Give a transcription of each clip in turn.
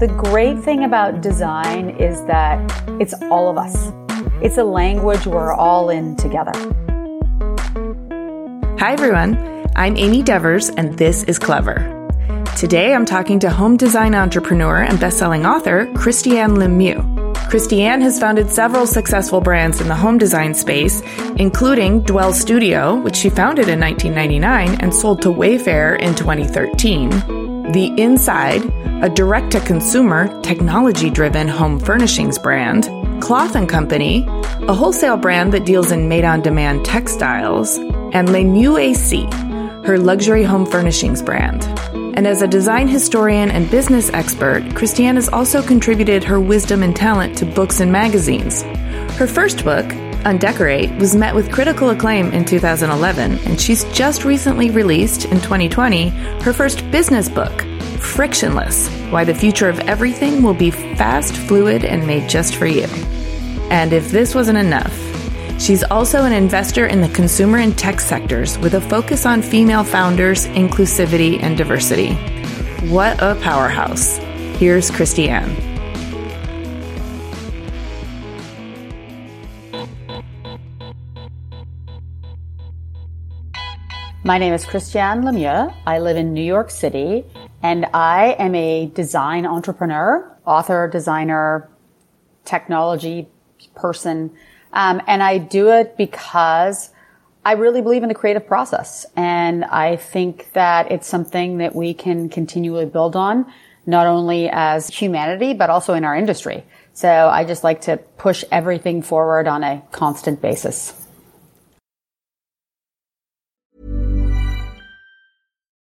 The great thing about design is that it's all of us. It's a language we're all in together. Hi, everyone. I'm Amy Devers, and this is Clever. Today, I'm talking to home design entrepreneur and bestselling author Christiane Lemieux. Christiane has founded several successful brands in the home design space, including Dwell Studio, which she founded in 1999 and sold to Wayfair in 2013. The Inside, a direct to consumer, technology driven home furnishings brand, Cloth and Company, a wholesale brand that deals in made on demand textiles, and Lemieux et Cie, her luxury home furnishings brand. And as a design historian and business expert, Christiane has also contributed her wisdom and talent to books and magazines. Her first book, Undecorate, was met with critical acclaim in 2011, and she's just recently released in 2020 her first business book, Frictionless Why the Future of Everything Will Be Fast, Fluid, and Made Just for You. And if this wasn't enough, she's also an investor in the consumer and tech sectors with a focus on female founders, inclusivity, and diversity. What a powerhouse! Here's Christiane. My name is Christiane Lemieux. I live in New York City and I am a design entrepreneur, author, designer, technology person. Um, and I do it because I really believe in the creative process. And I think that it's something that we can continually build on, not only as humanity, but also in our industry. So I just like to push everything forward on a constant basis.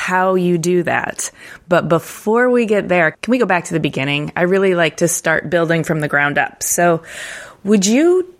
how you do that. But before we get there, can we go back to the beginning? I really like to start building from the ground up. So, would you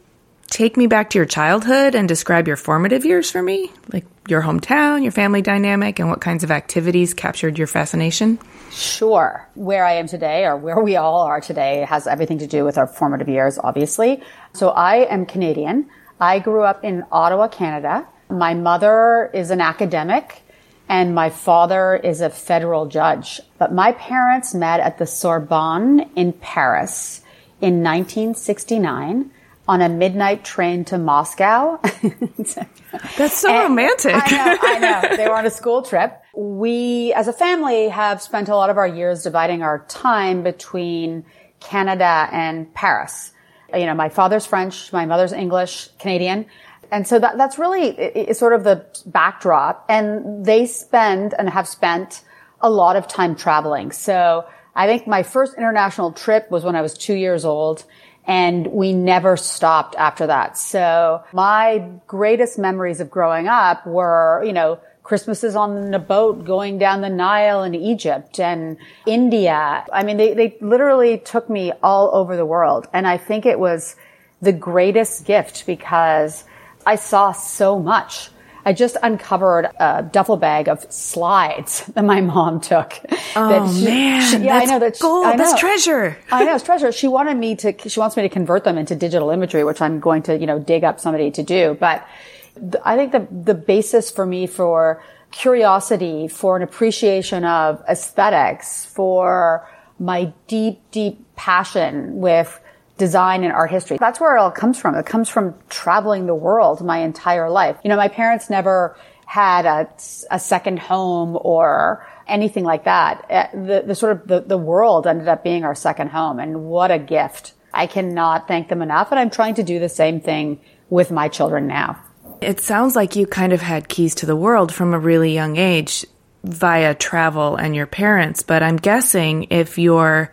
take me back to your childhood and describe your formative years for me? Like your hometown, your family dynamic, and what kinds of activities captured your fascination? Sure. Where I am today, or where we all are today, has everything to do with our formative years, obviously. So I am Canadian. I grew up in Ottawa, Canada. My mother is an academic and my father is a federal judge. But my parents met at the Sorbonne in Paris in 1969 on a midnight train to Moscow. That's so and romantic. I know, I know. They were on a school trip. We, as a family, have spent a lot of our years dividing our time between Canada and Paris. You know, my father's French, my mother's English, Canadian. And so that, that's really sort of the backdrop. And they spend and have spent a lot of time traveling. So I think my first international trip was when I was two years old and we never stopped after that. So my greatest memories of growing up were, you know, Christmases on the boat going down the Nile in Egypt and India. I mean, they, they literally took me all over the world. And I think it was the greatest gift because I saw so much. I just uncovered a duffel bag of slides that my mom took. Oh she, man, she, yeah, that's I know that. She, gold. I know. That's treasure. I know it's treasure. She wanted me to. She wants me to convert them into digital imagery, which I'm going to, you know, dig up somebody to do. But th- I think the the basis for me for curiosity, for an appreciation of aesthetics, for my deep, deep passion with design and art history. That's where it all comes from. It comes from traveling the world my entire life. You know, my parents never had a, a second home or anything like that. Uh, the, the sort of the, the world ended up being our second home and what a gift. I cannot thank them enough. And I'm trying to do the same thing with my children now. It sounds like you kind of had keys to the world from a really young age via travel and your parents. But I'm guessing if your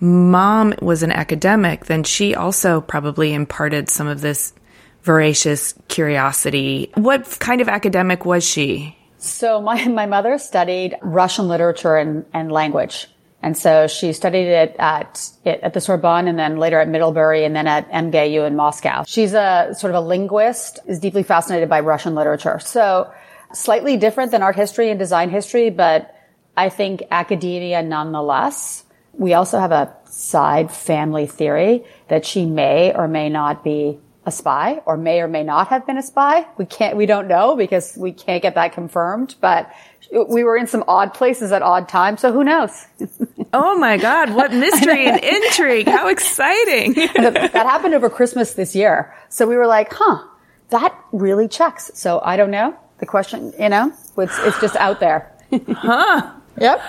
mom was an academic, then she also probably imparted some of this voracious curiosity. What kind of academic was she? So my, my mother studied Russian literature and, and language. And so she studied it at, at the Sorbonne and then later at Middlebury and then at MGU in Moscow. She's a sort of a linguist, is deeply fascinated by Russian literature. So slightly different than art history and design history, but I think academia nonetheless. We also have a side family theory that she may or may not be a spy or may or may not have been a spy. We can't, we don't know because we can't get that confirmed, but we were in some odd places at odd times, so who knows? oh my God, what mystery and intrigue. How exciting. that happened over Christmas this year. So we were like, huh, that really checks. So I don't know. The question, you know, it's, it's just out there. huh. Yep.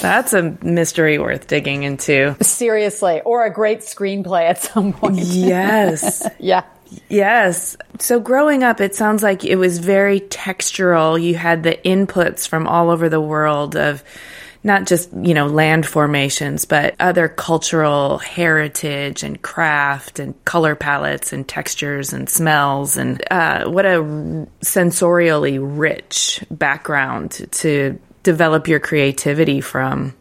That's a mystery worth digging into. Seriously. Or a great screenplay at some point. Yes. yeah. Yes. So growing up, it sounds like it was very textural. You had the inputs from all over the world of not just, you know, land formations, but other cultural heritage and craft and color palettes and textures and smells. And uh, what a sensorially rich background to develop your creativity from.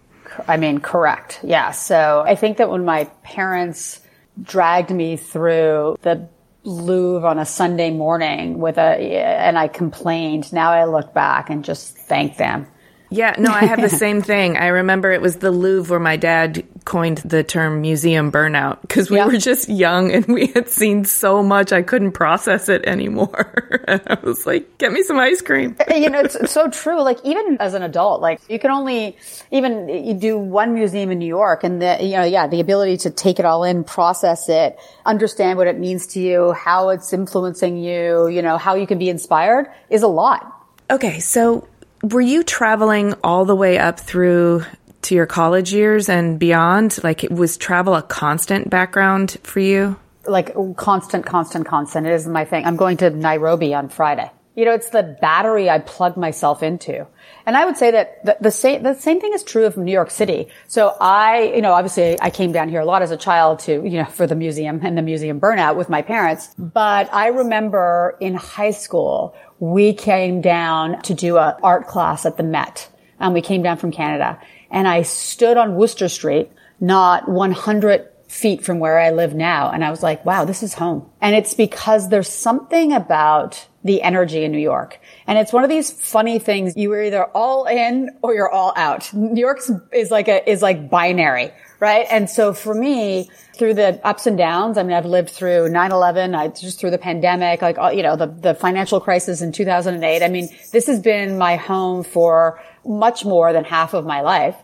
I mean, correct. Yeah. So I think that when my parents dragged me through the Louvre on a Sunday morning with a, and I complained, now I look back and just thank them yeah, no, I have the same thing. I remember it was the Louvre where my dad coined the term museum burnout because we yeah. were just young and we had seen so much I couldn't process it anymore. and I was like, get me some ice cream. Uh, you know, it's, it's, so true. Like even as an adult, like you can only even you do one museum in New York and the, you know, yeah, the ability to take it all in, process it, understand what it means to you, how it's influencing you, you know, how you can be inspired is a lot. Okay. So were you traveling all the way up through to your college years and beyond? Like, was travel a constant background for you? Like, constant, constant, constant. It is my thing. I'm going to Nairobi on Friday. You know, it's the battery I plug myself into. And I would say that the, the, same, the same thing is true of New York City. So I, you know, obviously I came down here a lot as a child to, you know, for the museum and the museum burnout with my parents. But I remember in high school we came down to do an art class at the Met. And we came down from Canada. And I stood on Wooster Street, not 100 feet from where I live now. And I was like, wow, this is home. And it's because there's something about the energy in New York. And it's one of these funny things. You are either all in or you're all out. New York is like a, is like binary, right? And so for me, through the ups and downs, I mean, I've lived through 9-11, I just through the pandemic, like, you know, the, the financial crisis in 2008. I mean, this has been my home for much more than half of my life.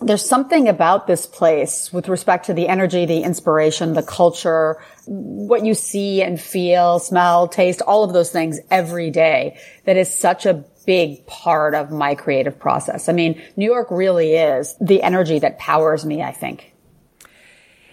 There's something about this place with respect to the energy, the inspiration, the culture, what you see and feel, smell, taste, all of those things every day that is such a big part of my creative process. I mean, New York really is the energy that powers me, I think.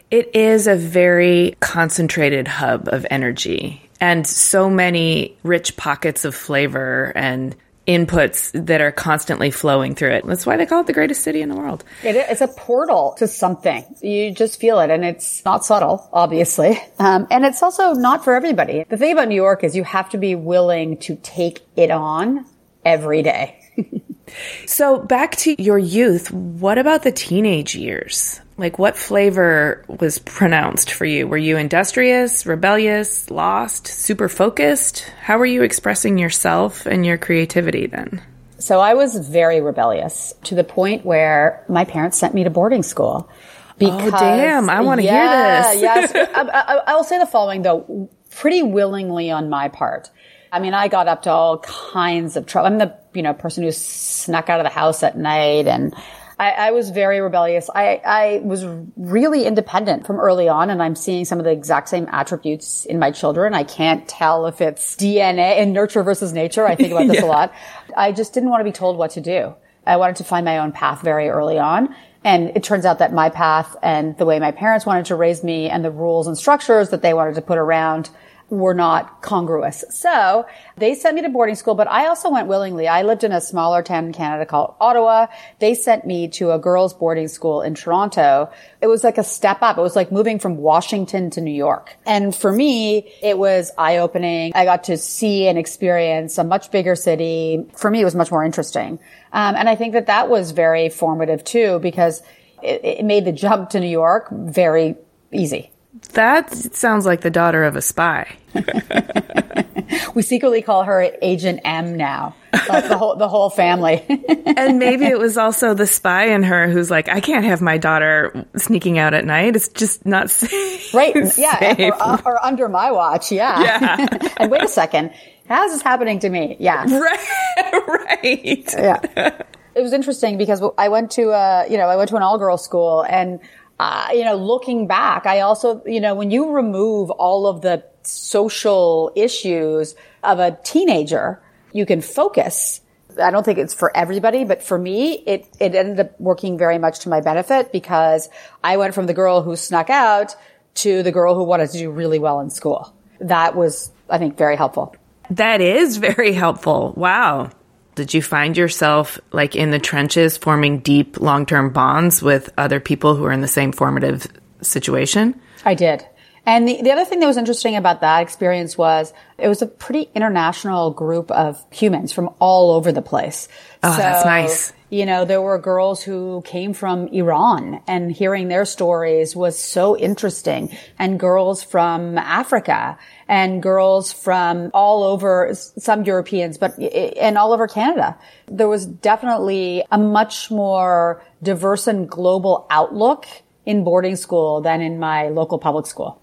It is a very concentrated hub of energy and so many rich pockets of flavor and inputs that are constantly flowing through it. That's why they call it the greatest city in the world. it's a portal to something. You just feel it and it's not subtle, obviously. Um, and it's also not for everybody. The thing about New York is you have to be willing to take it on every day. so back to your youth, what about the teenage years? Like what flavor was pronounced for you? Were you industrious, rebellious, lost, super focused? How were you expressing yourself and your creativity then? So I was very rebellious to the point where my parents sent me to boarding school. Because, oh damn! I want to yeah, hear this. yes, I, I, I will say the following though, pretty willingly on my part. I mean, I got up to all kinds of trouble. I'm the, you know, person who snuck out of the house at night and I, I, was very rebellious. I, I was really independent from early on, and I'm seeing some of the exact same attributes in my children. I can't tell if it's DNA and nurture versus nature. I think about this yeah. a lot. I just didn't want to be told what to do. I wanted to find my own path very early on. And it turns out that my path and the way my parents wanted to raise me and the rules and structures that they wanted to put around were not congruous. So they sent me to boarding school, but I also went willingly. I lived in a smaller town in Canada called Ottawa. They sent me to a girls boarding school in Toronto. It was like a step up. It was like moving from Washington to New York. And for me, it was eye opening. I got to see and experience a much bigger city. For me, it was much more interesting. Um, and I think that that was very formative too, because it, it made the jump to New York very easy. That sounds like the daughter of a spy. we secretly call her Agent M now. Like the whole the whole family. and maybe it was also the spy in her who's like, I can't have my daughter sneaking out at night. It's just not safe. Right. Yeah. Or, uh, or, under my watch. Yeah. Yeah. and wait a second. How's this happening to me? Yeah. Right. right. Yeah. It was interesting because I went to, uh, you know, I went to an all girl school and uh, you know, looking back, I also, you know, when you remove all of the social issues of a teenager, you can focus. I don't think it's for everybody, but for me, it, it ended up working very much to my benefit because I went from the girl who snuck out to the girl who wanted to do really well in school. That was, I think, very helpful. That is very helpful. Wow. Did you find yourself like in the trenches forming deep long term bonds with other people who are in the same formative situation? I did. And the, the other thing that was interesting about that experience was it was a pretty international group of humans from all over the place. Oh, so, that's nice. You know, there were girls who came from Iran and hearing their stories was so interesting and girls from Africa and girls from all over, some Europeans, but, and all over Canada. There was definitely a much more diverse and global outlook in boarding school than in my local public school.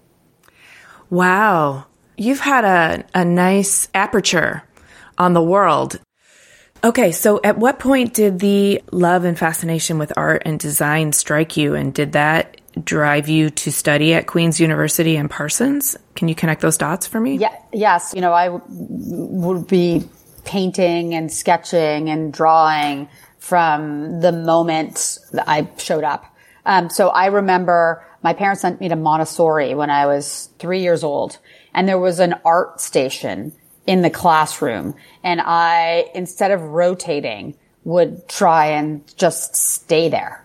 Wow. You've had a, a nice aperture on the world. Okay, so at what point did the love and fascination with art and design strike you? And did that drive you to study at Queen's University and Parsons? Can you connect those dots for me? Yeah, yes. You know, I w- would be painting and sketching and drawing from the moment that I showed up. Um, so I remember my parents sent me to Montessori when I was three years old and there was an art station in the classroom and I, instead of rotating, would try and just stay there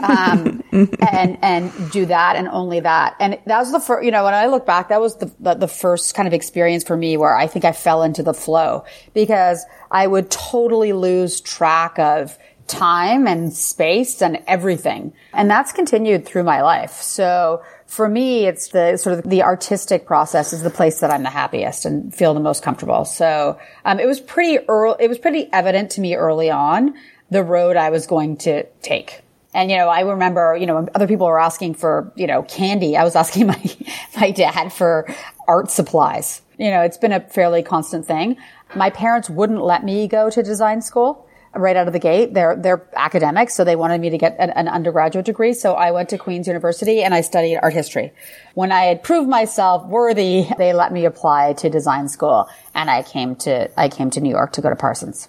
um, and and do that and only that. And that was the first, you know, when I look back, that was the, the, the first kind of experience for me where I think I fell into the flow because I would totally lose track of time and space and everything. And that's continued through my life. So for me, it's the sort of the artistic process is the place that I'm the happiest and feel the most comfortable. So, um, it was pretty early, it was pretty evident to me early on the road I was going to take. And, you know, I remember, you know, other people were asking for, you know, candy. I was asking my, my dad for art supplies. You know, it's been a fairly constant thing. My parents wouldn't let me go to design school right out of the gate. They're, they're academics, so they wanted me to get an, an, undergraduate degree. So I went to Queen's University and I studied art history. When I had proved myself worthy, they let me apply to design school and I came to, I came to New York to go to Parsons.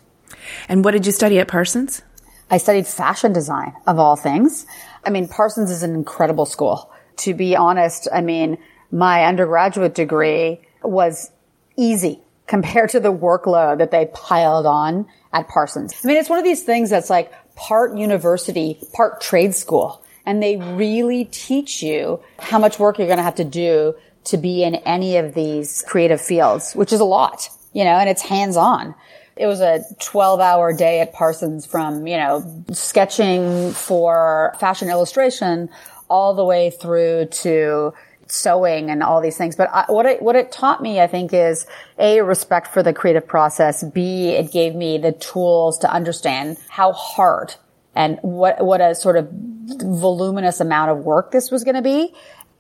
And what did you study at Parsons? I studied fashion design of all things. I mean, Parsons is an incredible school. To be honest, I mean, my undergraduate degree was easy compared to the workload that they piled on at Parsons. I mean, it's one of these things that's like part university, part trade school. And they really teach you how much work you're going to have to do to be in any of these creative fields, which is a lot, you know, and it's hands on. It was a 12 hour day at Parsons from, you know, sketching for fashion illustration all the way through to sewing and all these things. But I, what it, what it taught me, I think, is A, respect for the creative process. B, it gave me the tools to understand how hard and what, what a sort of voluminous amount of work this was going to be.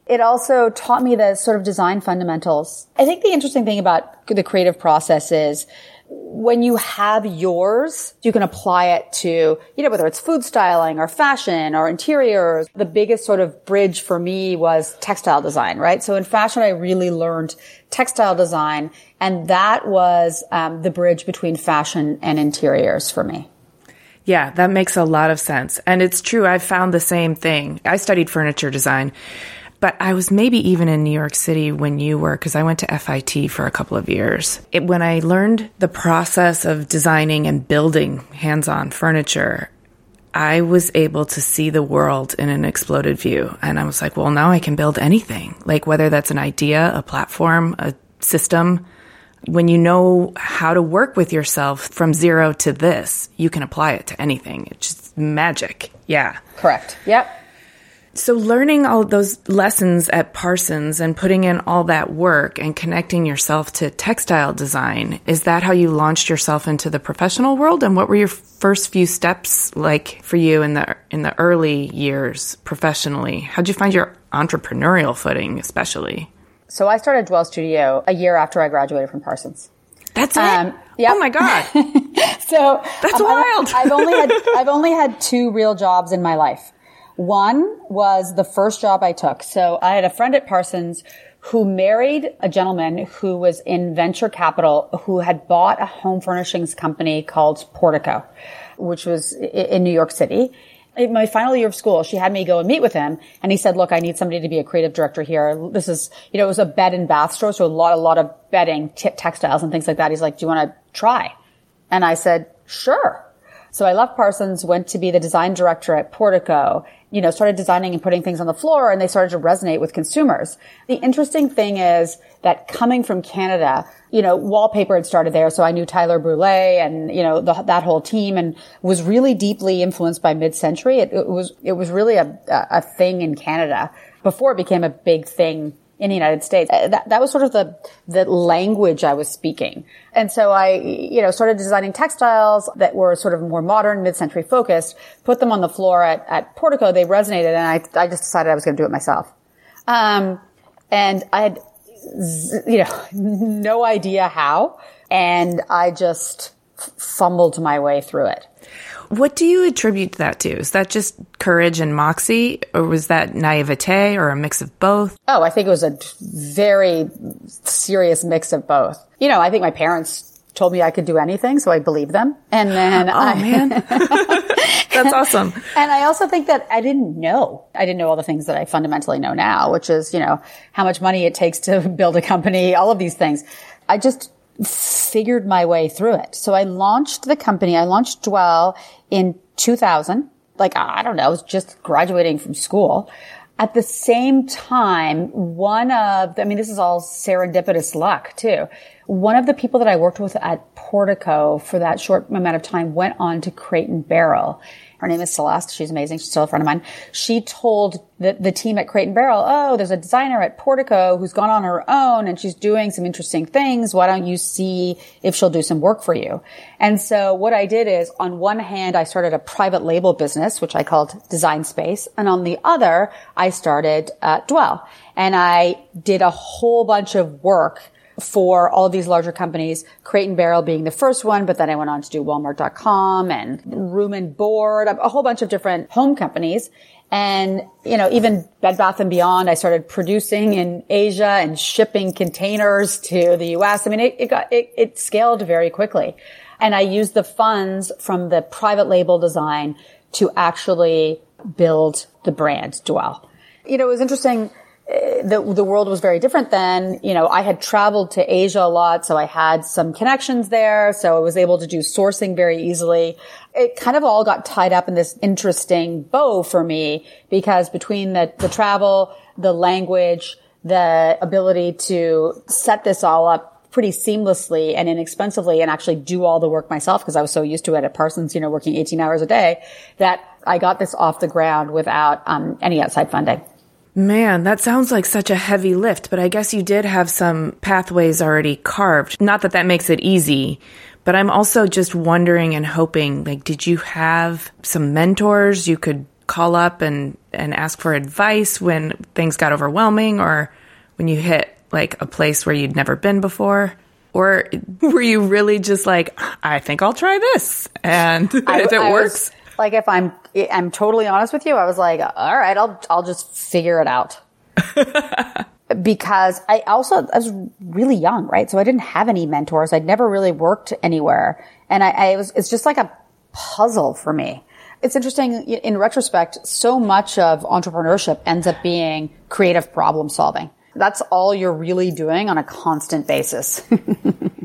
It also taught me the sort of design fundamentals. I think the interesting thing about the creative process is when you have yours, you can apply it to, you know, whether it's food styling or fashion or interiors. The biggest sort of bridge for me was textile design, right? So in fashion, I really learned textile design and that was um, the bridge between fashion and interiors for me. Yeah, that makes a lot of sense. And it's true. I've found the same thing. I studied furniture design but I was maybe even in New York City when you were, because I went to FIT for a couple of years. It, when I learned the process of designing and building hands on furniture, I was able to see the world in an exploded view. And I was like, well, now I can build anything, like whether that's an idea, a platform, a system. When you know how to work with yourself from zero to this, you can apply it to anything. It's just magic. Yeah. Correct. Yep. So, learning all those lessons at Parsons and putting in all that work and connecting yourself to textile design, is that how you launched yourself into the professional world? And what were your first few steps like for you in the in the early years professionally? How'd you find your entrepreneurial footing, especially? So, I started Dwell Studio a year after I graduated from Parsons. That's it. Um, yep. Oh my god! so that's um, wild. I've, I've only had I've only had two real jobs in my life. One was the first job I took. So I had a friend at Parsons who married a gentleman who was in venture capital who had bought a home furnishings company called Portico, which was in New York City. In my final year of school, she had me go and meet with him and he said, look, I need somebody to be a creative director here. This is, you know, it was a bed and bath store. So a lot, a lot of bedding, t- textiles and things like that. He's like, do you want to try? And I said, sure. So I left Parsons, went to be the design director at Portico, you know, started designing and putting things on the floor and they started to resonate with consumers. The interesting thing is that coming from Canada, you know, wallpaper had started there. So I knew Tyler Brule and, you know, the, that whole team and was really deeply influenced by mid-century. It, it was, it was really a, a thing in Canada before it became a big thing in the United States. Uh, that, that was sort of the, the language I was speaking. And so I, you know, started designing textiles that were sort of more modern, mid-century focused, put them on the floor at, at Portico. They resonated and I, I just decided I was going to do it myself. Um, and I had, you know, no idea how. And I just fumbled my way through it. What do you attribute that to? Is that just courage and moxie, or was that naivete, or a mix of both? Oh, I think it was a very serious mix of both. You know, I think my parents told me I could do anything, so I believed them. And then, oh I, man, that's awesome. And I also think that I didn't know. I didn't know all the things that I fundamentally know now, which is, you know, how much money it takes to build a company, all of these things. I just figured my way through it. So I launched the company. I launched Dwell in 2000. Like, I don't know, I was just graduating from school. At the same time, one of, I mean, this is all serendipitous luck too. One of the people that I worked with at Portico for that short amount of time went on to and Barrel. Her name is Celeste. She's amazing. She's still a friend of mine. She told the, the team at and Barrel, oh, there's a designer at Portico who's gone on her own and she's doing some interesting things. Why don't you see if she'll do some work for you? And so what I did is on one hand, I started a private label business, which I called Design Space. And on the other, I started uh, Dwell. And I did a whole bunch of work for all these larger companies, Crate and Barrel being the first one, but then I went on to do Walmart.com and Room and Board, a whole bunch of different home companies. And, you know, even Bed Bath and Beyond, I started producing in Asia and shipping containers to the US. I mean, it, it got, it, it scaled very quickly. And I used the funds from the private label design to actually build the brand Dwell. You know, it was interesting the, the world was very different then. You know, I had traveled to Asia a lot, so I had some connections there. So I was able to do sourcing very easily. It kind of all got tied up in this interesting bow for me because between the, the travel, the language, the ability to set this all up pretty seamlessly and inexpensively and actually do all the work myself because I was so used to it at Parsons, you know, working 18 hours a day that I got this off the ground without um, any outside funding. Man, that sounds like such a heavy lift, but I guess you did have some pathways already carved. Not that that makes it easy, but I'm also just wondering and hoping, like, did you have some mentors you could call up and, and ask for advice when things got overwhelming or when you hit like a place where you'd never been before? Or were you really just like, I think I'll try this. And I- if it I works, was- like if I'm, I'm totally honest with you, I was like, all right, I'll, I'll just figure it out. because I also, I was really young, right? So I didn't have any mentors. I'd never really worked anywhere. And I, I was, it's just like a puzzle for me. It's interesting in retrospect, so much of entrepreneurship ends up being creative problem solving. That's all you're really doing on a constant basis.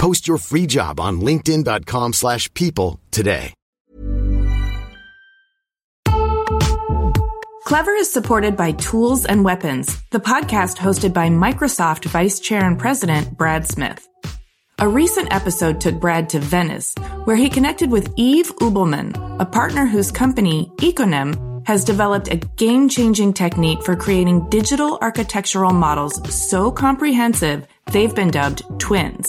Post your free job on linkedin.com/people slash people today. Clever is supported by Tools and Weapons, the podcast hosted by Microsoft Vice Chair and President Brad Smith. A recent episode took Brad to Venice, where he connected with Yves Ubelmann, a partner whose company, Iconem, has developed a game changing technique for creating digital architectural models so comprehensive they've been dubbed twins.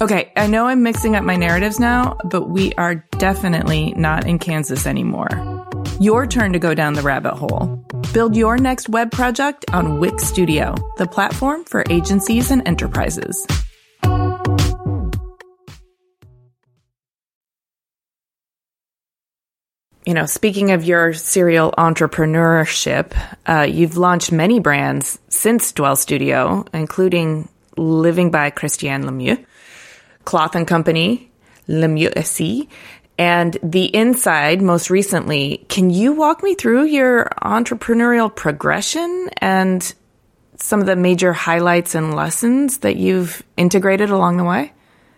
Okay, I know I'm mixing up my narratives now, but we are definitely not in Kansas anymore. Your turn to go down the rabbit hole. Build your next web project on Wix Studio, the platform for agencies and enterprises. you know, speaking of your serial entrepreneurship, uh, you've launched many brands since Dwell Studio, including Living by Christiane Lemieux, Cloth and Company, Lemieux et Cie, and The Inside most recently. Can you walk me through your entrepreneurial progression and some of the major highlights and lessons that you've integrated along the way?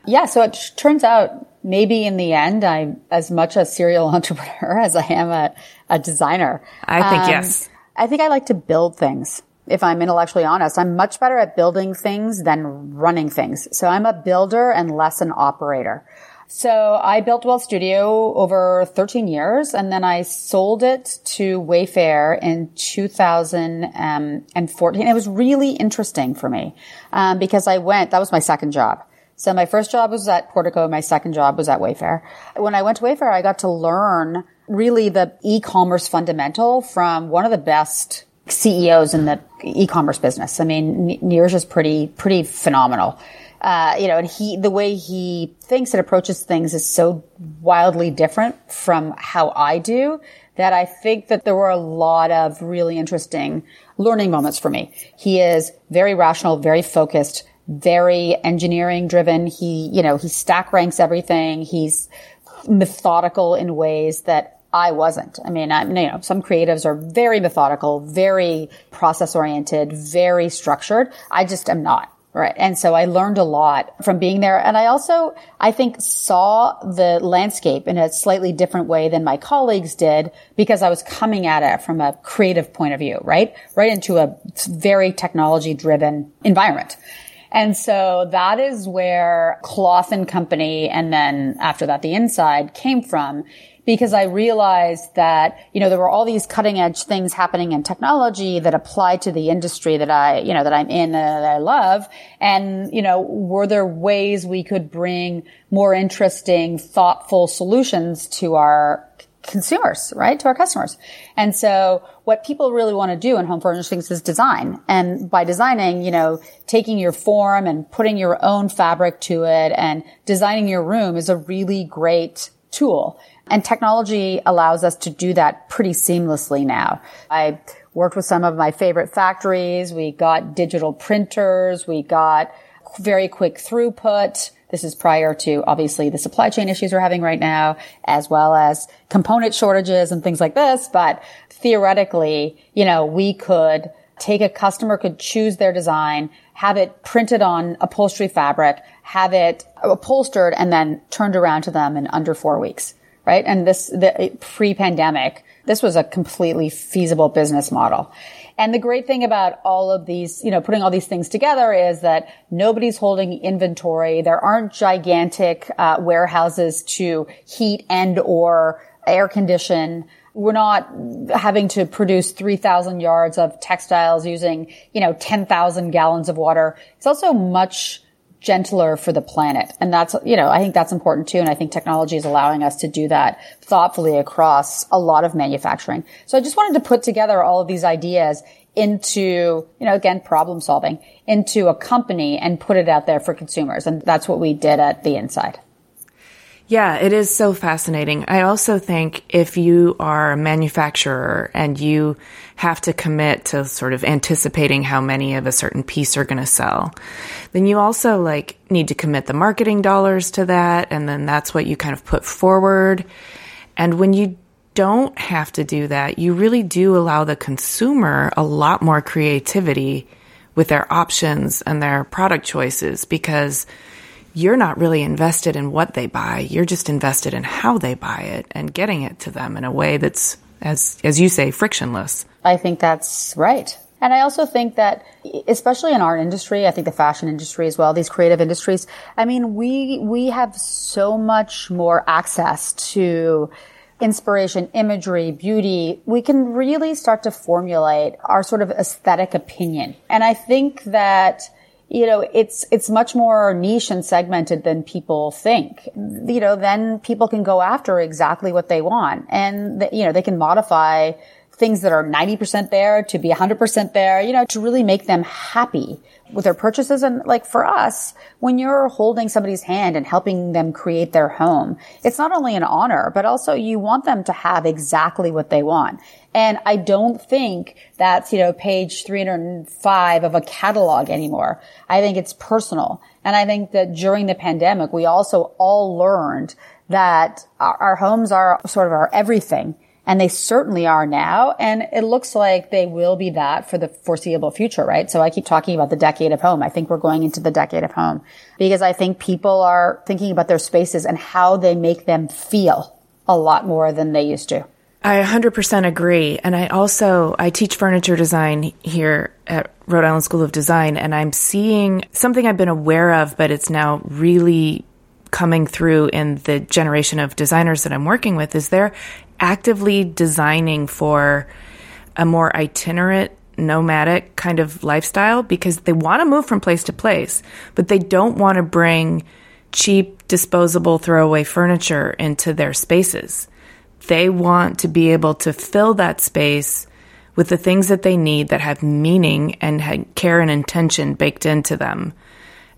Yeah, so it turns out maybe in the end, I'm as much a serial entrepreneur as I am a, a designer. I think um, yes. I think I like to build things. If I'm intellectually honest, I'm much better at building things than running things. So I'm a builder and less an operator. So I built Dwell Studio over 13 years and then I sold it to Wayfair in 2014. It was really interesting for me um, because I went, that was my second job. So my first job was at Portico. My second job was at Wayfair. When I went to Wayfair, I got to learn really the e-commerce fundamental from one of the best CEOs in the e-commerce business. I mean, Niraj is pretty, pretty phenomenal. Uh, you know, and he, the way he thinks and approaches things is so wildly different from how I do that I think that there were a lot of really interesting learning moments for me. He is very rational, very focused, very engineering driven. He, you know, he stack ranks everything. He's methodical in ways that I wasn't. I mean, I, you know, some creatives are very methodical, very process oriented, very structured. I just am not. Right. And so I learned a lot from being there. And I also, I think, saw the landscape in a slightly different way than my colleagues did because I was coming at it from a creative point of view, right? Right into a very technology driven environment. And so that is where cloth and company and then after that the inside came from because I realized that, you know, there were all these cutting edge things happening in technology that apply to the industry that I, you know, that I'm in and that I love. And, you know, were there ways we could bring more interesting, thoughtful solutions to our consumers, right? To our customers. And so what people really want to do in home furnishings is design. And by designing, you know, taking your form and putting your own fabric to it and designing your room is a really great tool. And technology allows us to do that pretty seamlessly now. I worked with some of my favorite factories. We got digital printers. We got very quick throughput. This is prior to obviously the supply chain issues we're having right now, as well as component shortages and things like this. But theoretically, you know, we could take a customer could choose their design, have it printed on upholstery fabric, have it upholstered and then turned around to them in under four weeks. Right. And this, the pre pandemic, this was a completely feasible business model. And the great thing about all of these, you know, putting all these things together is that nobody's holding inventory. There aren't gigantic uh, warehouses to heat and or air condition. We're not having to produce 3,000 yards of textiles using, you know, 10,000 gallons of water. It's also much gentler for the planet. And that's, you know, I think that's important too. And I think technology is allowing us to do that thoughtfully across a lot of manufacturing. So I just wanted to put together all of these ideas into, you know, again, problem solving into a company and put it out there for consumers. And that's what we did at the inside. Yeah, it is so fascinating. I also think if you are a manufacturer and you have to commit to sort of anticipating how many of a certain piece are going to sell, then you also like need to commit the marketing dollars to that. And then that's what you kind of put forward. And when you don't have to do that, you really do allow the consumer a lot more creativity with their options and their product choices because you're not really invested in what they buy. You're just invested in how they buy it and getting it to them in a way that's, as, as you say, frictionless. I think that's right. And I also think that, especially in our industry, I think the fashion industry as well, these creative industries, I mean, we, we have so much more access to inspiration, imagery, beauty, we can really start to formulate our sort of aesthetic opinion. And I think that you know, it's, it's much more niche and segmented than people think. You know, then people can go after exactly what they want and, you know, they can modify things that are 90% there to be 100% there, you know, to really make them happy with their purchases. And like for us, when you're holding somebody's hand and helping them create their home, it's not only an honor, but also you want them to have exactly what they want. And I don't think that's, you know, page 305 of a catalog anymore. I think it's personal. And I think that during the pandemic, we also all learned that our, homes are sort of our everything and they certainly are now. And it looks like they will be that for the foreseeable future, right? So I keep talking about the decade of home. I think we're going into the decade of home because I think people are thinking about their spaces and how they make them feel a lot more than they used to. I 100% agree. And I also, I teach furniture design here at Rhode Island School of Design, and I'm seeing something I've been aware of, but it's now really coming through in the generation of designers that I'm working with is they're actively designing for a more itinerant, nomadic kind of lifestyle because they want to move from place to place, but they don't want to bring cheap, disposable, throwaway furniture into their spaces. They want to be able to fill that space with the things that they need that have meaning and care and intention baked into them.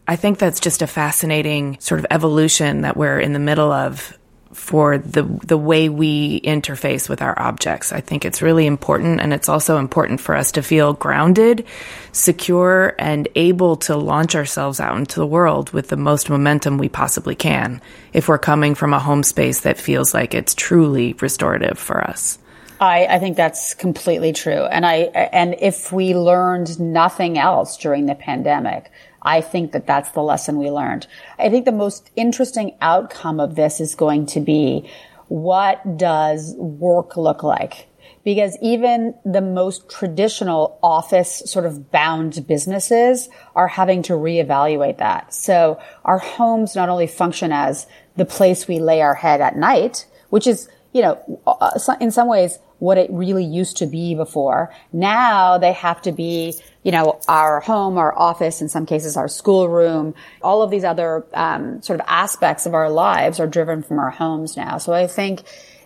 I think that's just a fascinating sort of evolution that we're in the middle of for the the way we interface with our objects. I think it's really important and it's also important for us to feel grounded, secure and able to launch ourselves out into the world with the most momentum we possibly can if we're coming from a home space that feels like it's truly restorative for us. I, I think that's completely true. And I, and if we learned nothing else during the pandemic, I think that that's the lesson we learned. I think the most interesting outcome of this is going to be what does work look like? Because even the most traditional office sort of bound businesses are having to reevaluate that. So our homes not only function as the place we lay our head at night, which is, you know, uh, in some ways what it really used to be before. Now they have to be, you know, our home, our office, in some cases our schoolroom. All of these other um, sort of aspects of our lives are driven from our homes now. So I think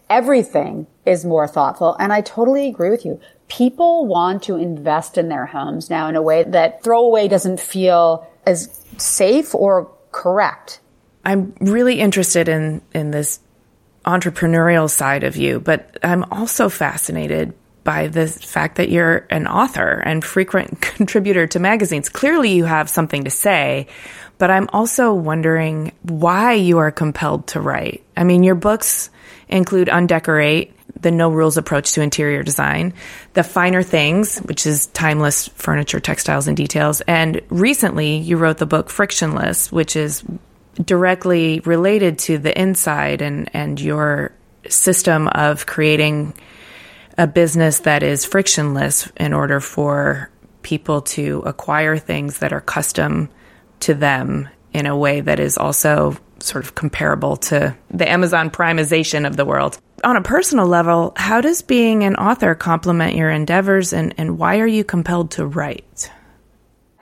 everything is more thoughtful. And I totally agree with you. People want to invest in their homes now in a way that throwaway doesn't feel as safe or correct. I'm really interested in, in this entrepreneurial side of you, but I'm also fascinated by the fact that you're an author and frequent contributor to magazines. Clearly, you have something to say, but I'm also wondering why you are compelled to write. I mean, your books include Undecorate, the no rules approach to interior design, the finer things, which is timeless furniture, textiles, and details. And recently, you wrote the book Frictionless, which is directly related to the inside and, and your system of creating a business that is frictionless in order for people to acquire things that are custom to them in a way that is also sort of comparable to the Amazon primization of the world. On a personal level, how does being an author complement your endeavors and, and why are you compelled to write?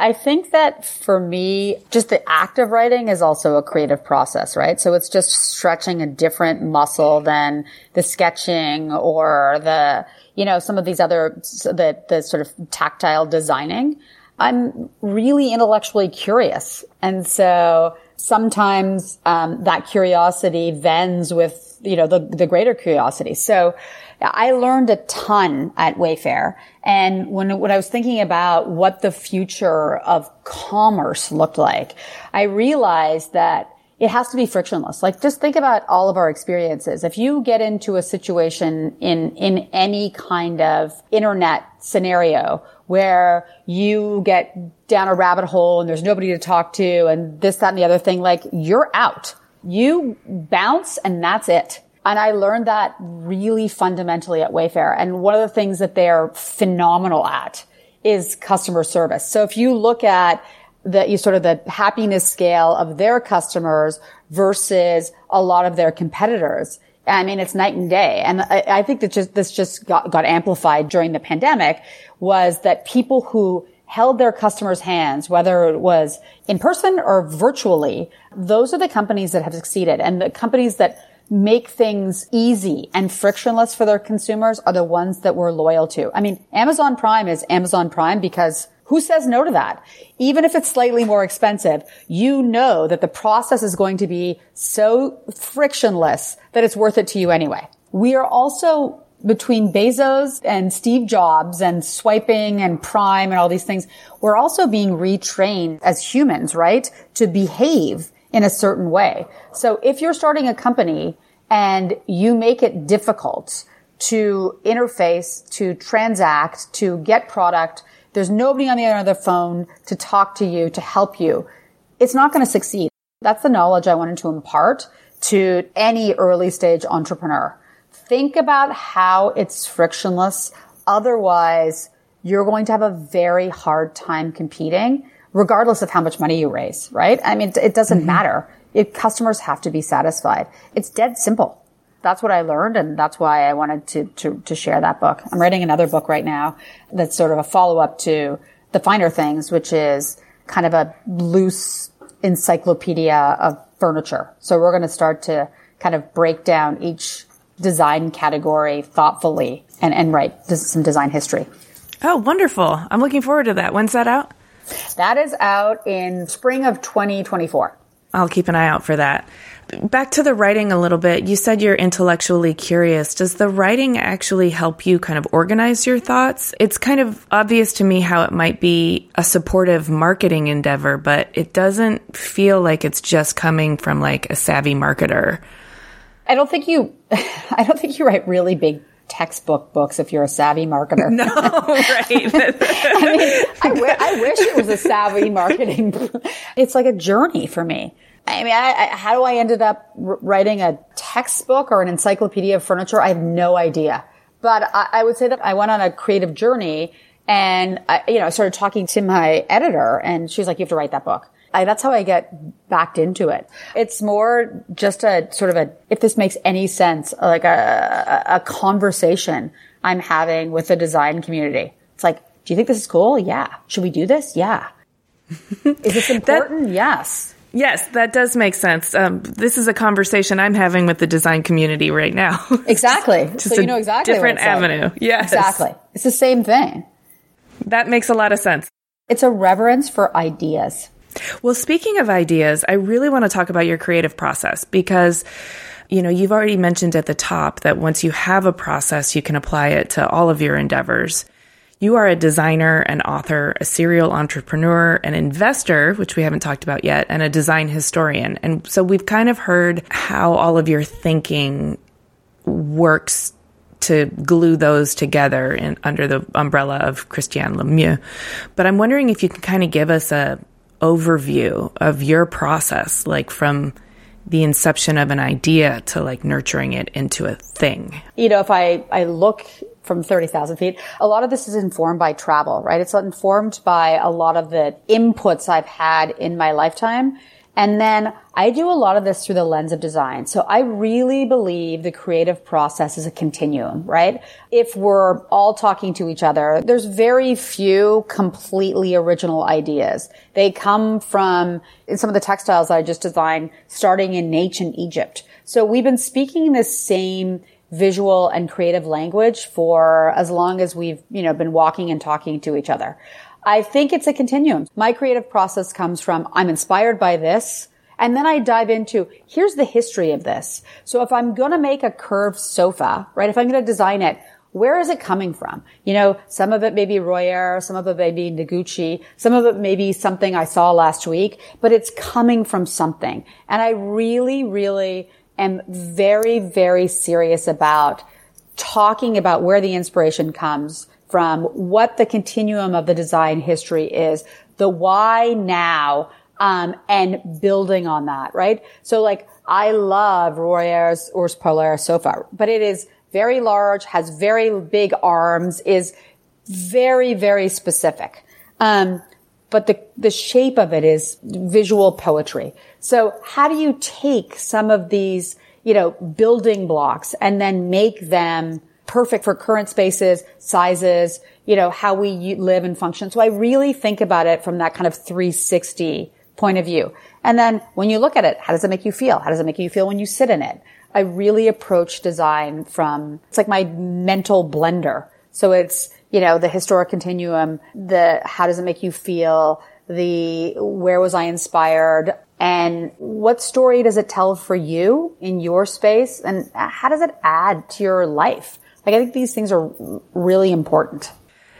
I think that for me, just the act of writing is also a creative process, right? So it's just stretching a different muscle than the sketching or the, you know, some of these other, the, the sort of tactile designing. I'm really intellectually curious. And so sometimes um, that curiosity vends with you know the the greater curiosity. So I learned a ton at Wayfair, and when when I was thinking about what the future of commerce looked like, I realized that it has to be frictionless. Like just think about all of our experiences. If you get into a situation in, in any kind of internet scenario where you get down a rabbit hole and there's nobody to talk to and this, that, and the other thing, like you're out. You bounce and that's it. And I learned that really fundamentally at Wayfair. And one of the things that they're phenomenal at is customer service. So if you look at the sort of the happiness scale of their customers versus a lot of their competitors. I mean, it's night and day. And I, I think that just, this just got, got amplified during the pandemic was that people who held their customers' hands, whether it was in person or virtually, those are the companies that have succeeded. And the companies that make things easy and frictionless for their consumers are the ones that we're loyal to. I mean, Amazon Prime is Amazon Prime because who says no to that? Even if it's slightly more expensive, you know that the process is going to be so frictionless that it's worth it to you anyway. We are also between Bezos and Steve Jobs and swiping and Prime and all these things, we're also being retrained as humans, right? To behave in a certain way. So if you're starting a company and you make it difficult to interface, to transact, to get product, there's nobody on the other end of the phone to talk to you, to help you. It's not going to succeed. That's the knowledge I wanted to impart to any early stage entrepreneur. Think about how it's frictionless. Otherwise, you're going to have a very hard time competing, regardless of how much money you raise, right? I mean, it doesn't mm-hmm. matter. It, customers have to be satisfied. It's dead simple that's what I learned, and that's why I wanted to, to, to share that book. I'm writing another book right now that's sort of a follow up to The Finer Things, which is kind of a loose encyclopedia of furniture. So we're going to start to kind of break down each design category thoughtfully and, and write some design history. Oh, wonderful. I'm looking forward to that. When's that out? That is out in spring of 2024. I'll keep an eye out for that back to the writing a little bit. You said you're intellectually curious. Does the writing actually help you kind of organize your thoughts? It's kind of obvious to me how it might be a supportive marketing endeavor, but it doesn't feel like it's just coming from like a savvy marketer. I don't think you, I don't think you write really big textbook books if you're a savvy marketer. No, right. I mean, I, w- I wish it was a savvy marketing. it's like a journey for me. I mean, I, I, how do I ended up writing a textbook or an encyclopedia of furniture? I have no idea. But I, I would say that I went on a creative journey and I, you know, I started talking to my editor and she was like, you have to write that book. I, that's how I get backed into it. It's more just a sort of a, if this makes any sense, like a, a, a conversation I'm having with the design community. It's like, do you think this is cool? Yeah. Should we do this? Yeah. is this important? that, yes. Yes, that does make sense. Um, this is a conversation I'm having with the design community right now. Exactly. Just so you know exactly different avenue. Like. Yes, exactly. It's the same thing. That makes a lot of sense. It's a reverence for ideas. Well, speaking of ideas, I really want to talk about your creative process because you know, you've already mentioned at the top that once you have a process, you can apply it to all of your endeavors. You are a designer, an author, a serial entrepreneur, an investor, which we haven't talked about yet, and a design historian. And so we've kind of heard how all of your thinking works to glue those together in, under the umbrella of Christiane Lemieux. But I'm wondering if you can kind of give us a overview of your process, like from the inception of an idea to like nurturing it into a thing. You know, if I, I look from 30,000 feet. A lot of this is informed by travel, right? It's informed by a lot of the inputs I've had in my lifetime. And then I do a lot of this through the lens of design. So I really believe the creative process is a continuum, right? If we're all talking to each other, there's very few completely original ideas. They come from some of the textiles that I just designed starting in ancient Egypt. So we've been speaking the same visual and creative language for as long as we've, you know, been walking and talking to each other. I think it's a continuum. My creative process comes from I'm inspired by this And then I dive into, here's the history of this. So if I'm going to make a curved sofa, right? If I'm going to design it, where is it coming from? You know, some of it may be Royère, some of it may be Noguchi, some of it may be something I saw last week, but it's coming from something. And I really, really am very, very serious about talking about where the inspiration comes from, what the continuum of the design history is, the why now, um, and building on that, right? So like, I love Royère's Ours Polaire sofa, but it is very large, has very big arms, is very, very specific. Um, but the, the shape of it is visual poetry. So how do you take some of these, you know, building blocks and then make them perfect for current spaces, sizes, you know, how we live and function. So I really think about it from that kind of 360 point of view. And then when you look at it, how does it make you feel? How does it make you feel when you sit in it? I really approach design from, it's like my mental blender. So it's, you know, the historic continuum, the how does it make you feel, the where was I inspired, and what story does it tell for you in your space, and how does it add to your life? Like, I think these things are really important.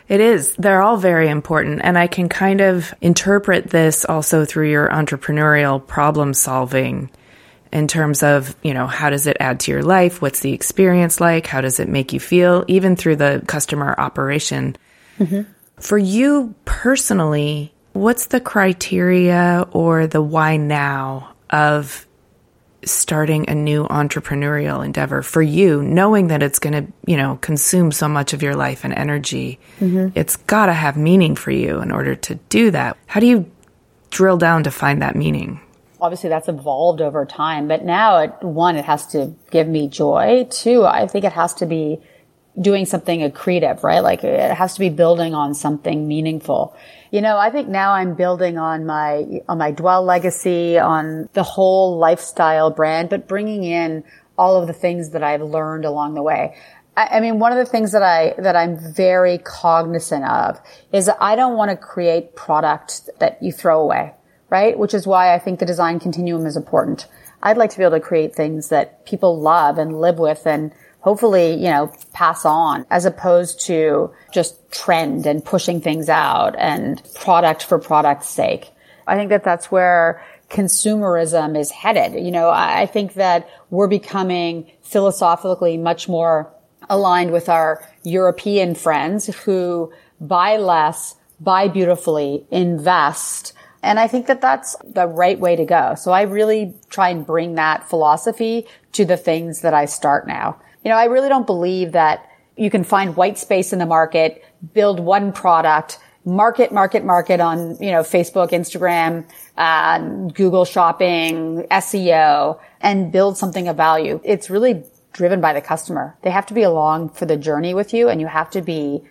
It is. They're all very important. And I can kind of interpret this also through your entrepreneurial problem solving in terms of, you know, how does it add to your life? What's the experience like? How does it make you feel? Even through the customer operation. Mm-hmm. For you personally, what's the criteria or the why now of starting a new entrepreneurial endeavor for you, knowing that it's going to, you know, consume so much of your life and energy? Mm-hmm. It's got to have meaning for you in order to do that. How do you drill down to find that meaning? obviously that's evolved over time, but now it, one, it has to give me joy. Two, I think it has to be doing something accretive, right? Like it has to be building on something meaningful. You know, I think now I'm building on my, on my dwell legacy, on the whole lifestyle brand, but bringing in all of the things that I've learned along the way. I mean, one of the things that I, that I'm very cognizant of is that I don't want to create product that you throw away right? Which is why I think the design continuum is important. I'd like to be able to create things that people love and live with and hopefully, you know, pass on as opposed to just trend and pushing things out and product for product's sake. I think that that's where consumerism is headed. You know, I think that we're becoming philosophically much more aligned with our European friends who buy less, buy beautifully, invest, and I think that that's the right way to go. So I really try and bring that philosophy to the things that I start now. You know, I really don't believe that you can find white space in the market, build one product, market, market, market on, you know, Facebook, Instagram, uh, Google shopping, SEO, and build something of value. It's really driven by the customer. They have to be along for the journey with you and you have to be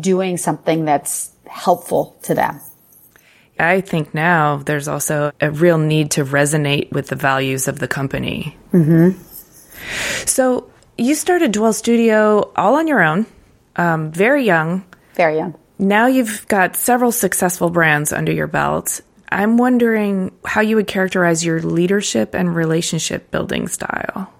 doing something that's helpful to them. I think now there's also a real need to resonate with the values of the company. Mm-hmm. So you started Dwell Studio all on your own, um, very young. Very young. Now you've got several successful brands under your belt. I'm wondering how you would characterize your leadership and relationship building style.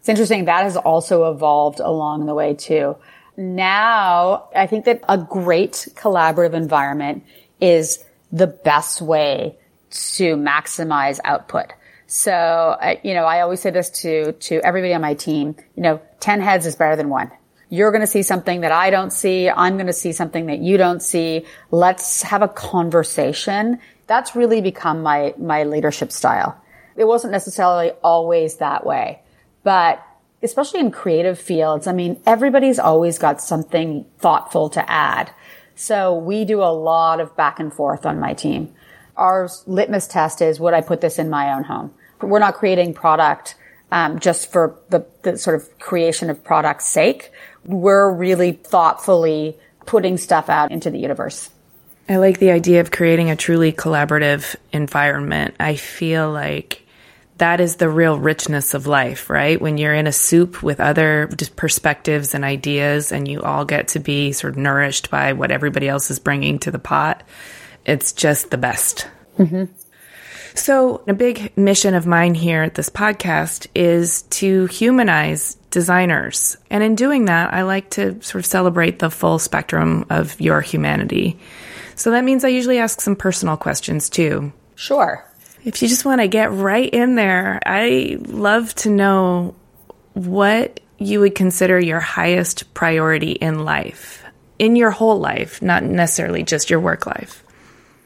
It's interesting. That has also evolved along the way too. Now, I think that a great collaborative environment is the best way to maximize output. So, uh, you know, I always say this to, to everybody on my team, you know, 10 heads is better than one. You're going to see something that I don't see. I'm going to see something that you don't see. Let's have a conversation. That's really become my, my leadership style. It wasn't necessarily always that way, but especially in creative fields, I mean, everybody's always got something thoughtful to add. So we do a lot of back and forth on my team. Our litmus test is would I put this in my own home? We're not creating product um, just for the, the sort of creation of product's sake. We're really thoughtfully putting stuff out into the universe. I like the idea of creating a truly collaborative environment. I feel like that is the real richness of life, right? When you're in a soup with other perspectives and ideas and you all get to be sort of nourished by what everybody else is bringing to the pot, it's just the best. Mm-hmm. So, a big mission of mine here at this podcast is to humanize designers. And in doing that, I like to sort of celebrate the full spectrum of your humanity. So that means I usually ask some personal questions too. Sure. If you just want to get right in there, I love to know what you would consider your highest priority in life, in your whole life, not necessarily just your work life.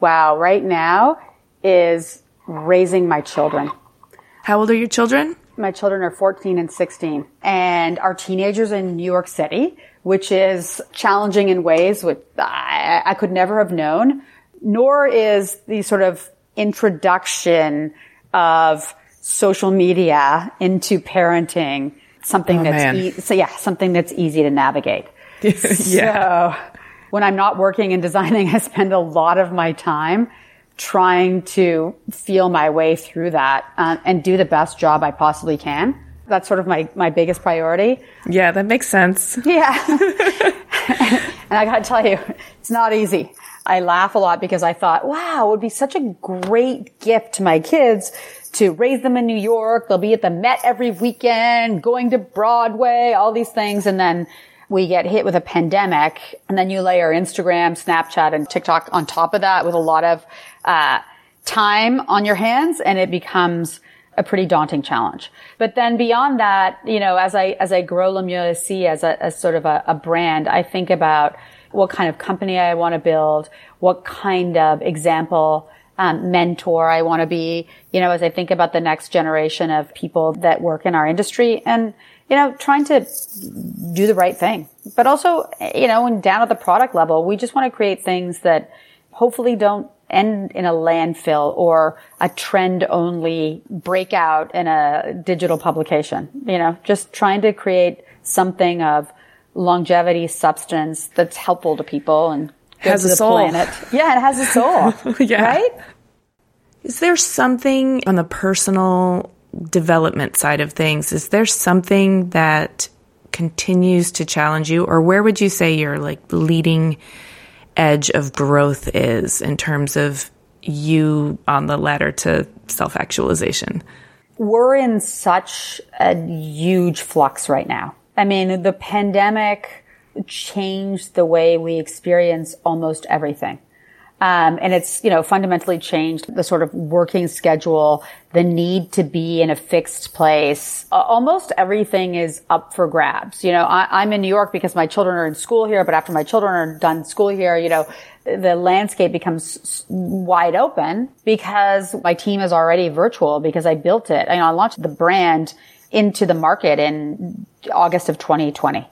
Wow, right now is raising my children. How old are your children? My children are 14 and 16 and are teenagers in New York City, which is challenging in ways which I, I could never have known, nor is the sort of introduction of social media into parenting something Oh, that's e- so yeah, something that's easy to navigate. So when I'm not working and designing, I spend a lot of my time trying to feel my way through that uh, and do the best job I possibly can. That's sort of my, my biggest priority. Yeah, that makes sense. Yeah. and I gotta tell you, it's not easy. I laugh a lot because I thought, wow, it would be such a great gift to my kids to raise them in New York. They'll be at the Met every weekend, going to Broadway, all these things. And then we get hit with a pandemic and then you layer Instagram, Snapchat and TikTok on top of that with a lot of, uh, time on your hands and it becomes a pretty daunting challenge. But then beyond that, you know, as I, as I grow Lemieux C as a, as sort of a, a brand, I think about what kind of company I want to build, what kind of example, um, mentor I want to be, you know, as I think about the next generation of people that work in our industry and, you know, trying to do the right thing. But also, you know, and down at the product level, we just want to create things that hopefully don't end in a landfill or a trend only breakout in a digital publication. You know, just trying to create something of longevity, substance that's helpful to people and good Has to a the soul. planet. Yeah, it has a soul. Yeah. Right? Is there something on the personal development side of things? Is there something that continues to challenge you, or where would you say your like leading edge of growth is in terms of you on the ladder to self actualization? we're in such a huge flux right now. I mean, the pandemic changed the way we experience almost everything. Um, and it's, you know, fundamentally changed the sort of working schedule, the need to be in a fixed place. Almost everything is up for grabs. You know, I, I'm in New York because my children are in school here, but after my children are done school here, you know, the landscape becomes wide open because my team is already virtual because I built it. You know, I launched the brand into the market in August of 2020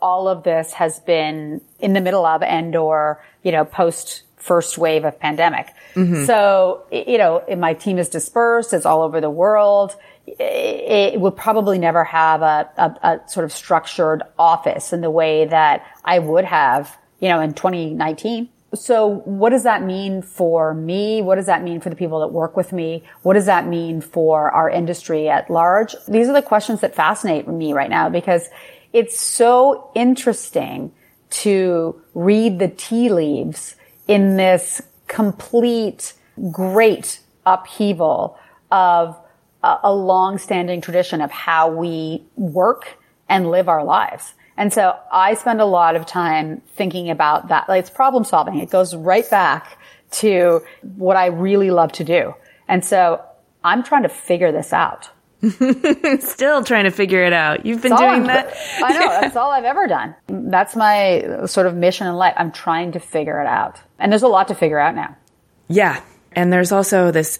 all of this has been in the middle of and or, you know, post first wave of pandemic. Mm-hmm. So, you know, my team is dispersed, it's all over the world. It would probably never have a, a, a sort of structured office in the way that I would have, you know, in 2019. So what does that mean for me? What does that mean for the people that work with me? What does that mean for our industry at large? These are the questions that fascinate me right now because it's so interesting to read the tea leaves in this complete great upheaval of a, a long-standing tradition of how we work and live our lives. And so I spend a lot of time thinking about that. Like it's problem solving. It goes right back to what I really love to do. And so I'm trying to figure this out. Still trying to figure it out. You've been doing I'm- that. I know. That's all I've ever done. That's my sort of mission in life. I'm trying to figure it out. And there's a lot to figure out now. Yeah. And there's also this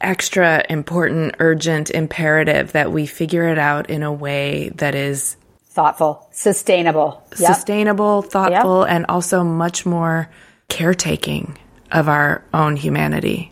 extra important, urgent imperative that we figure it out in a way that is Thoughtful, sustainable. Yep. sustainable, thoughtful, and also much more caretaking of our own humanity.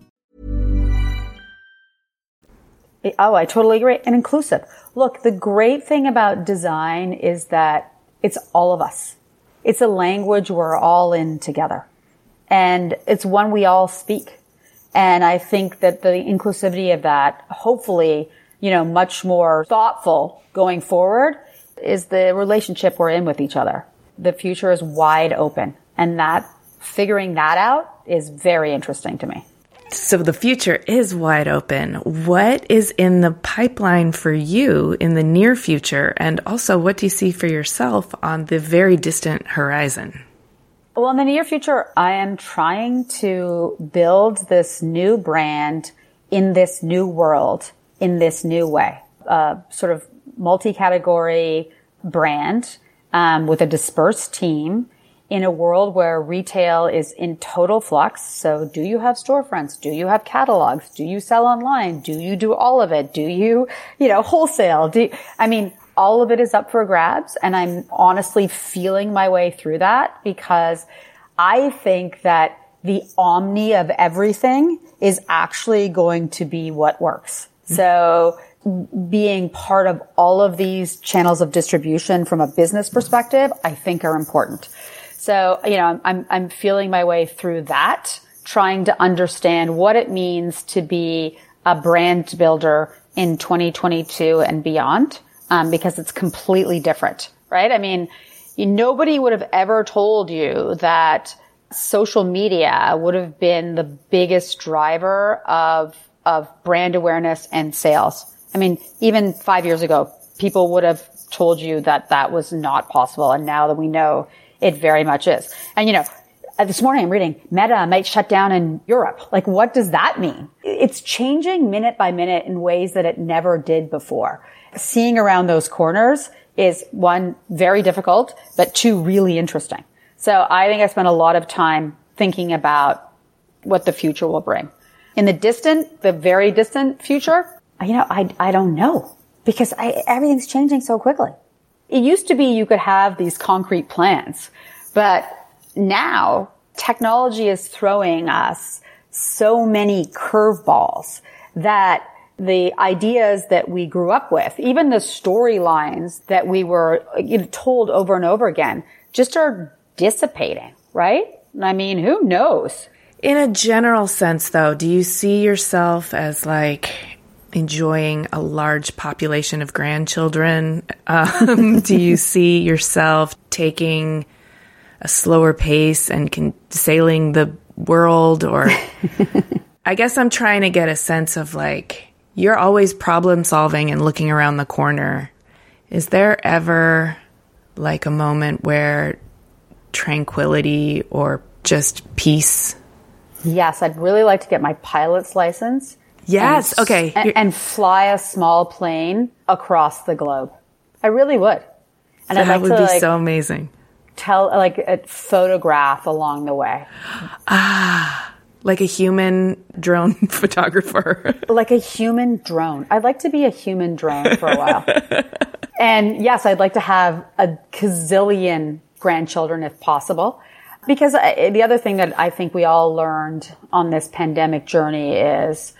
Oh, I totally agree. And inclusive. Look, the great thing about design is that it's all of us. It's a language we're all in together. And it's one we all speak. And I think that the inclusivity of that, hopefully, you know, much more thoughtful going forward is the relationship we're in with each other. The future is wide open and that figuring that out is very interesting to me. So the future is wide open. What is in the pipeline for you in the near future? And also, what do you see for yourself on the very distant horizon? Well, in the near future, I am trying to build this new brand in this new world, in this new way. A sort of multi-category brand um, with a dispersed team in a world where retail is in total flux. So do you have storefronts? Do you have catalogs? Do you sell online? Do you do all of it? Do you, you know, wholesale? Do, I mean, all of it is up for grabs. And I'm honestly feeling my way through that because I think that the omni of everything is actually going to be what works. So being part of all of these channels of distribution from a business perspective, I think are important. So, you know, I'm, I'm feeling my way through that, trying to understand what it means to be a brand builder in 2022 and beyond, um, because it's completely different, right? I mean, nobody would have ever told you that social media would have been the biggest driver of, of brand awareness and sales. I mean, even five years ago, people would have told you that that was not possible. And now that we know it very much is. And you know, uh, this morning I'm reading Meta might shut down in Europe. Like, what does that mean? It's changing minute by minute in ways that it never did before. Seeing around those corners is one, very difficult, but two, really interesting. So I think I spent a lot of time thinking about what the future will bring. In the distant, the very distant future, you know, I, I don't know because I, everything's changing so quickly. It used to be you could have these concrete plans, but now technology is throwing us so many curveballs that the ideas that we grew up with, even the storylines that we were told over and over again, just are dissipating, right? I mean, who knows? In a general sense, though, do you see yourself as like enjoying a large population of grandchildren? Um, do you see yourself taking a slower pace and can, sailing the world? Or I guess I'm trying to get a sense of like, you're always problem solving and looking around the corner. Is there ever like a moment where tranquility or just peace? Yes, I'd really like to get my pilot's license Yes. And, okay. And, and, fly a small plane across the globe. I really would. And that like would to, be like, so amazing. Tell like a photograph along the way. Ah, like a human drone photographer. like a human drone. I'd like to be a human drone for a while. and yes, I'd like to have a gazillion grandchildren if possible. Because I, the other thing that I think we all learned on this pandemic journey is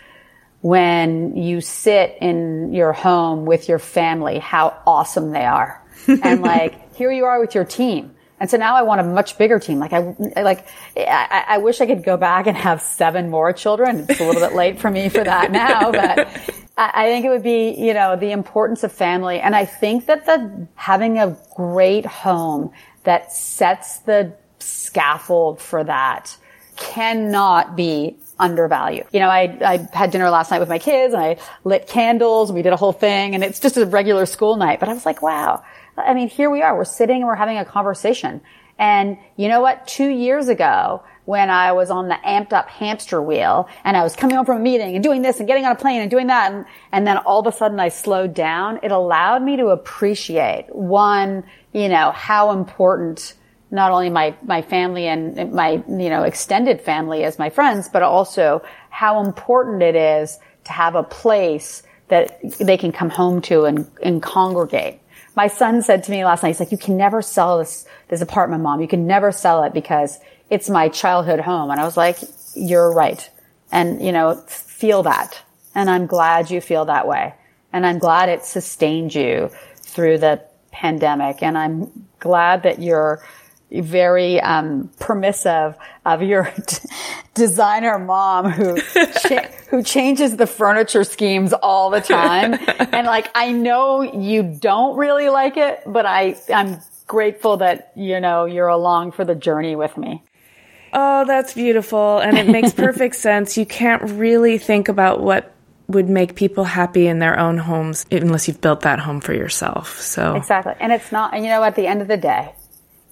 when you sit in your home with your family, how awesome they are. and like, here you are with your team. And so now I want a much bigger team. Like I, like, I, I wish I could go back and have seven more children. It's a little bit late for me for that now, but I think it would be, you know, the importance of family. And I think that the having a great home that sets the scaffold for that cannot be undervalued. You know, I, I had dinner last night with my kids and I lit candles and we did a whole thing and it's just a regular school night. But I was like, wow. I mean, here we are. We're sitting and we're having a conversation. And you know what? Two years ago, when I was on the amped up hamster wheel and I was coming home from a meeting and doing this and getting on a plane and doing that. And, and then all of a sudden I slowed down. It allowed me to appreciate one, you know, how important not only my, my family and my, you know, extended family as my friends, but also how important it is to have a place that they can come home to and, and congregate. My son said to me last night, he's like, you can never sell this, this apartment, mom. You can never sell it because it's my childhood home. And I was like, you're right. And, you know, feel that. And I'm glad you feel that way. And I'm glad it sustained you through the pandemic. And I'm glad that you're very um, permissive of your designer mom who cha- who changes the furniture schemes all the time. and like I know you don't really like it, but I I'm grateful that you know you're along for the journey with me. Oh, that's beautiful and it makes perfect sense. You can't really think about what would make people happy in their own homes unless you've built that home for yourself. So Exactly. And it's not and you know at the end of the day,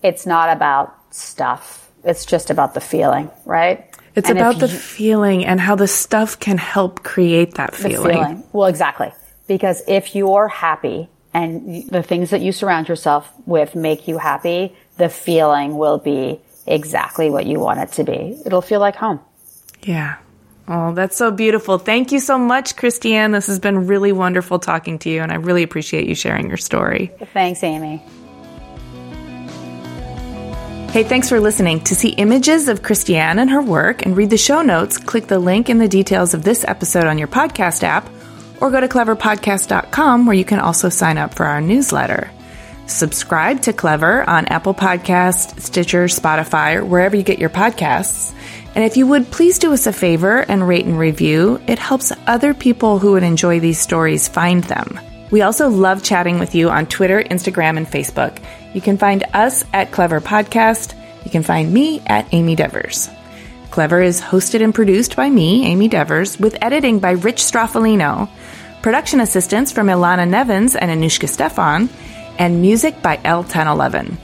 it's not about stuff. It's just about the feeling, right? It's and about the you, feeling and how the stuff can help create that feeling. feeling. Well, exactly. Because if you're happy and the things that you surround yourself with make you happy, the feeling will be exactly what you want it to be. It'll feel like home. Yeah. Oh, that's so beautiful. Thank you so much, Christiane. This has been really wonderful talking to you, and I really appreciate you sharing your story. Thanks, Amy. Hey, thanks for listening. To see images of Christiane and her work and read the show notes, click the link in the details of this episode on your podcast app or go to cleverpodcast.com where you can also sign up for our newsletter. Subscribe to Clever on Apple Podcast, Stitcher, Spotify, or wherever you get your podcasts. And if you would please do us a favor and rate and review, it helps other people who would enjoy these stories find them. We also love chatting with you on Twitter, Instagram, and Facebook. You can find us at Clever Podcast. You can find me at Amy Devers. Clever is hosted and produced by me, Amy Devers, with editing by Rich Stroffolino, production assistance from Ilana Nevins and Anouchka Stephan, and music by El Ten Eleven.